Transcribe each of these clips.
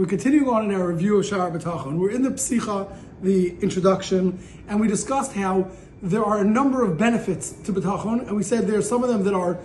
We're continuing on in our review of Sha'ar B'tachon. We're in the Psicha, the introduction, and we discussed how there are a number of benefits to B'tachon, and we said there are some of them that are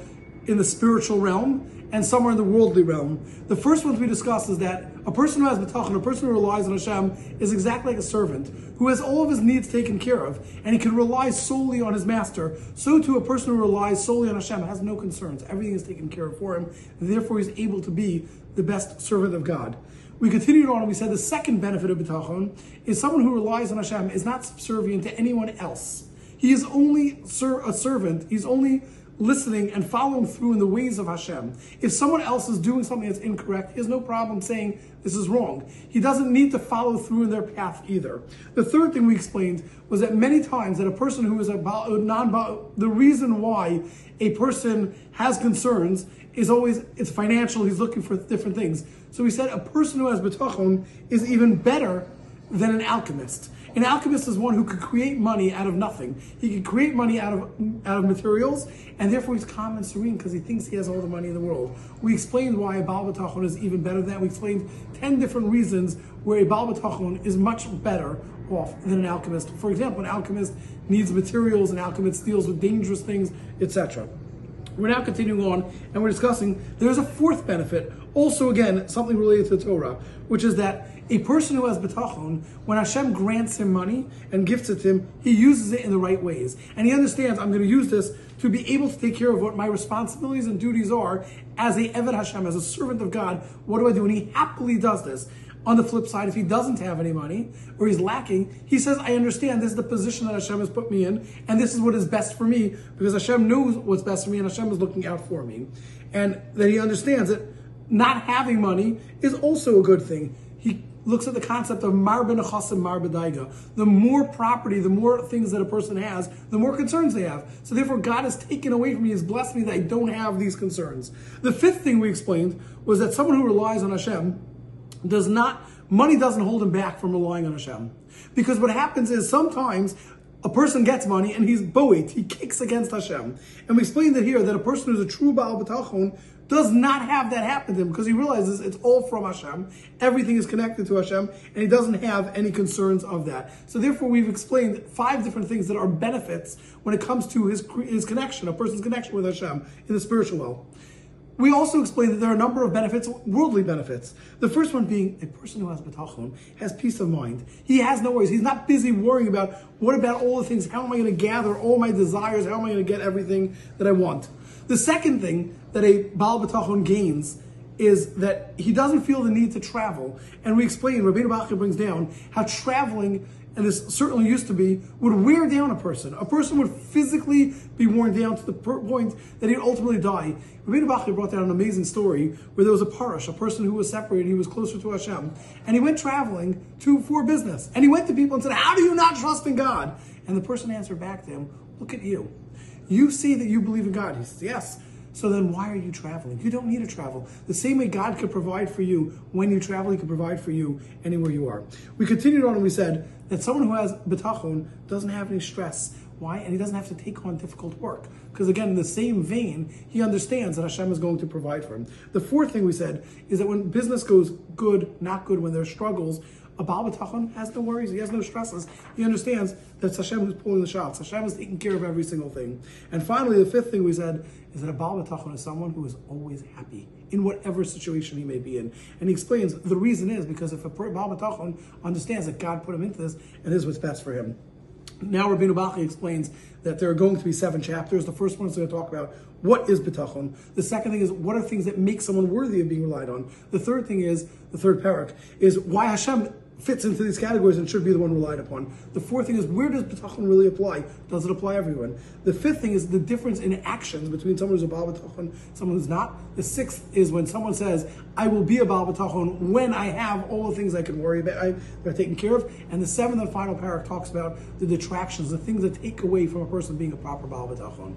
in the spiritual realm and some are in the worldly realm. The first ones we discussed is that a person who has B'tachon, a person who relies on Hashem, is exactly like a servant who has all of his needs taken care of, and he can rely solely on his master. So too, a person who relies solely on Hashem has no concerns. Everything is taken care of for him, therefore he's able to be the best servant of God. We continued on and we said the second benefit of bitachon is someone who relies on Hashem is not subservient to anyone else. He is only ser- a servant. He's only listening and following through in the ways of Hashem. If someone else is doing something that's incorrect, he has no problem saying this is wrong. He doesn't need to follow through in their path either. The third thing we explained was that many times that a person who is a non the reason why a person has concerns is always it's financial. He's looking for different things. So we said a person who has bitachon is even better than an alchemist. An alchemist is one who could create money out of nothing. He can create money out of out of materials, and therefore he's calm and serene because he thinks he has all the money in the world. We explained why a Baal B'tachon is even better than that. We explained 10 different reasons where a Baal B'tachon is much better off than an alchemist. For example, an alchemist needs materials, an alchemist deals with dangerous things, etc. We're now continuing on and we're discussing there's a fourth benefit, also again, something related to Torah, which is that a person who has bitachon, when Hashem grants him money and gifts it to him, he uses it in the right ways. And he understands, I'm going to use this to be able to take care of what my responsibilities and duties are as a Eved Hashem, as a servant of God. What do I do? And he happily does this. On the flip side, if he doesn't have any money or he's lacking, he says, I understand this is the position that Hashem has put me in, and this is what is best for me because Hashem knows what's best for me and Hashem is looking out for me. And that he understands that not having money is also a good thing. He looks at the concept of marba nechasim marba daiga. The more property, the more things that a person has, the more concerns they have. So therefore, God has taken away from me, has blessed me that I don't have these concerns. The fifth thing we explained was that someone who relies on Hashem does not, money doesn't hold him back from relying on Hashem. Because what happens is sometimes a person gets money and he's boet, he kicks against Hashem. And we explained that here that a person who's a true Baal B'tachon does not have that happen to him because he realizes it's all from Hashem. Everything is connected to Hashem, and he doesn't have any concerns of that. So therefore, we've explained five different things that are benefits when it comes to his, his connection, a person's connection with Hashem in the spiritual world. We also explained that there are a number of benefits, worldly benefits. The first one being a person who has bitachon has peace of mind. He has no worries. He's not busy worrying about what about all the things. How am I going to gather all my desires? How am I going to get everything that I want? The second thing that a Baal bitachon gains is that he doesn't feel the need to travel. And we explain, Rabbeinu Bachya brings down how traveling and this certainly used to be, would wear down a person. A person would physically be worn down to the point that he'd ultimately die. Rabbeinu Bachya brought down an amazing story where there was a parush, a person who was separated, he was closer to Hashem, and he went traveling to for business. And he went to people and said, How do you not trust in God? And the person answered back to him, Look at you. You say that you believe in God. He says, Yes. So then why are you traveling? You don't need to travel. The same way God could provide for you when you travel, He could provide for you anywhere you are. We continued on and we said that someone who has bitachon doesn't have any stress. Why? And he doesn't have to take on difficult work. Because again, in the same vein, he understands that Hashem is going to provide for him. The fourth thing we said is that when business goes good, not good, when there's struggles, a Baal B'tachon has no worries, he has no stresses. He understands that Hashem who's pulling the shots. Hashem is taking care of every single thing. And finally, the fifth thing we said is that a Baal B'tachon is someone who is always happy in whatever situation he may be in. And he explains the reason is because if a Baal B'tachon understands that God put him into this and this is what's best for him. Now Rabbeinu Bachya explains that there are going to be seven chapters. The first one is going to talk about what is bitachon. The second thing is what are things that make someone worthy of being relied on. The third thing is, the third perek, is why Hashem fits into these categories and should be the one relied upon. The fourth thing is where does bitachon really apply? Does it apply everyone? The fifth thing is the difference in actions between someone who's a baal bitachon, someone who's not. The sixth is when someone says, "I will be a baal bitachon when I have all the things I can worry about, I, are taken care of." And the seventh and final paragraph talks about the detractions, the things that take away from a person being a proper baal bitachon.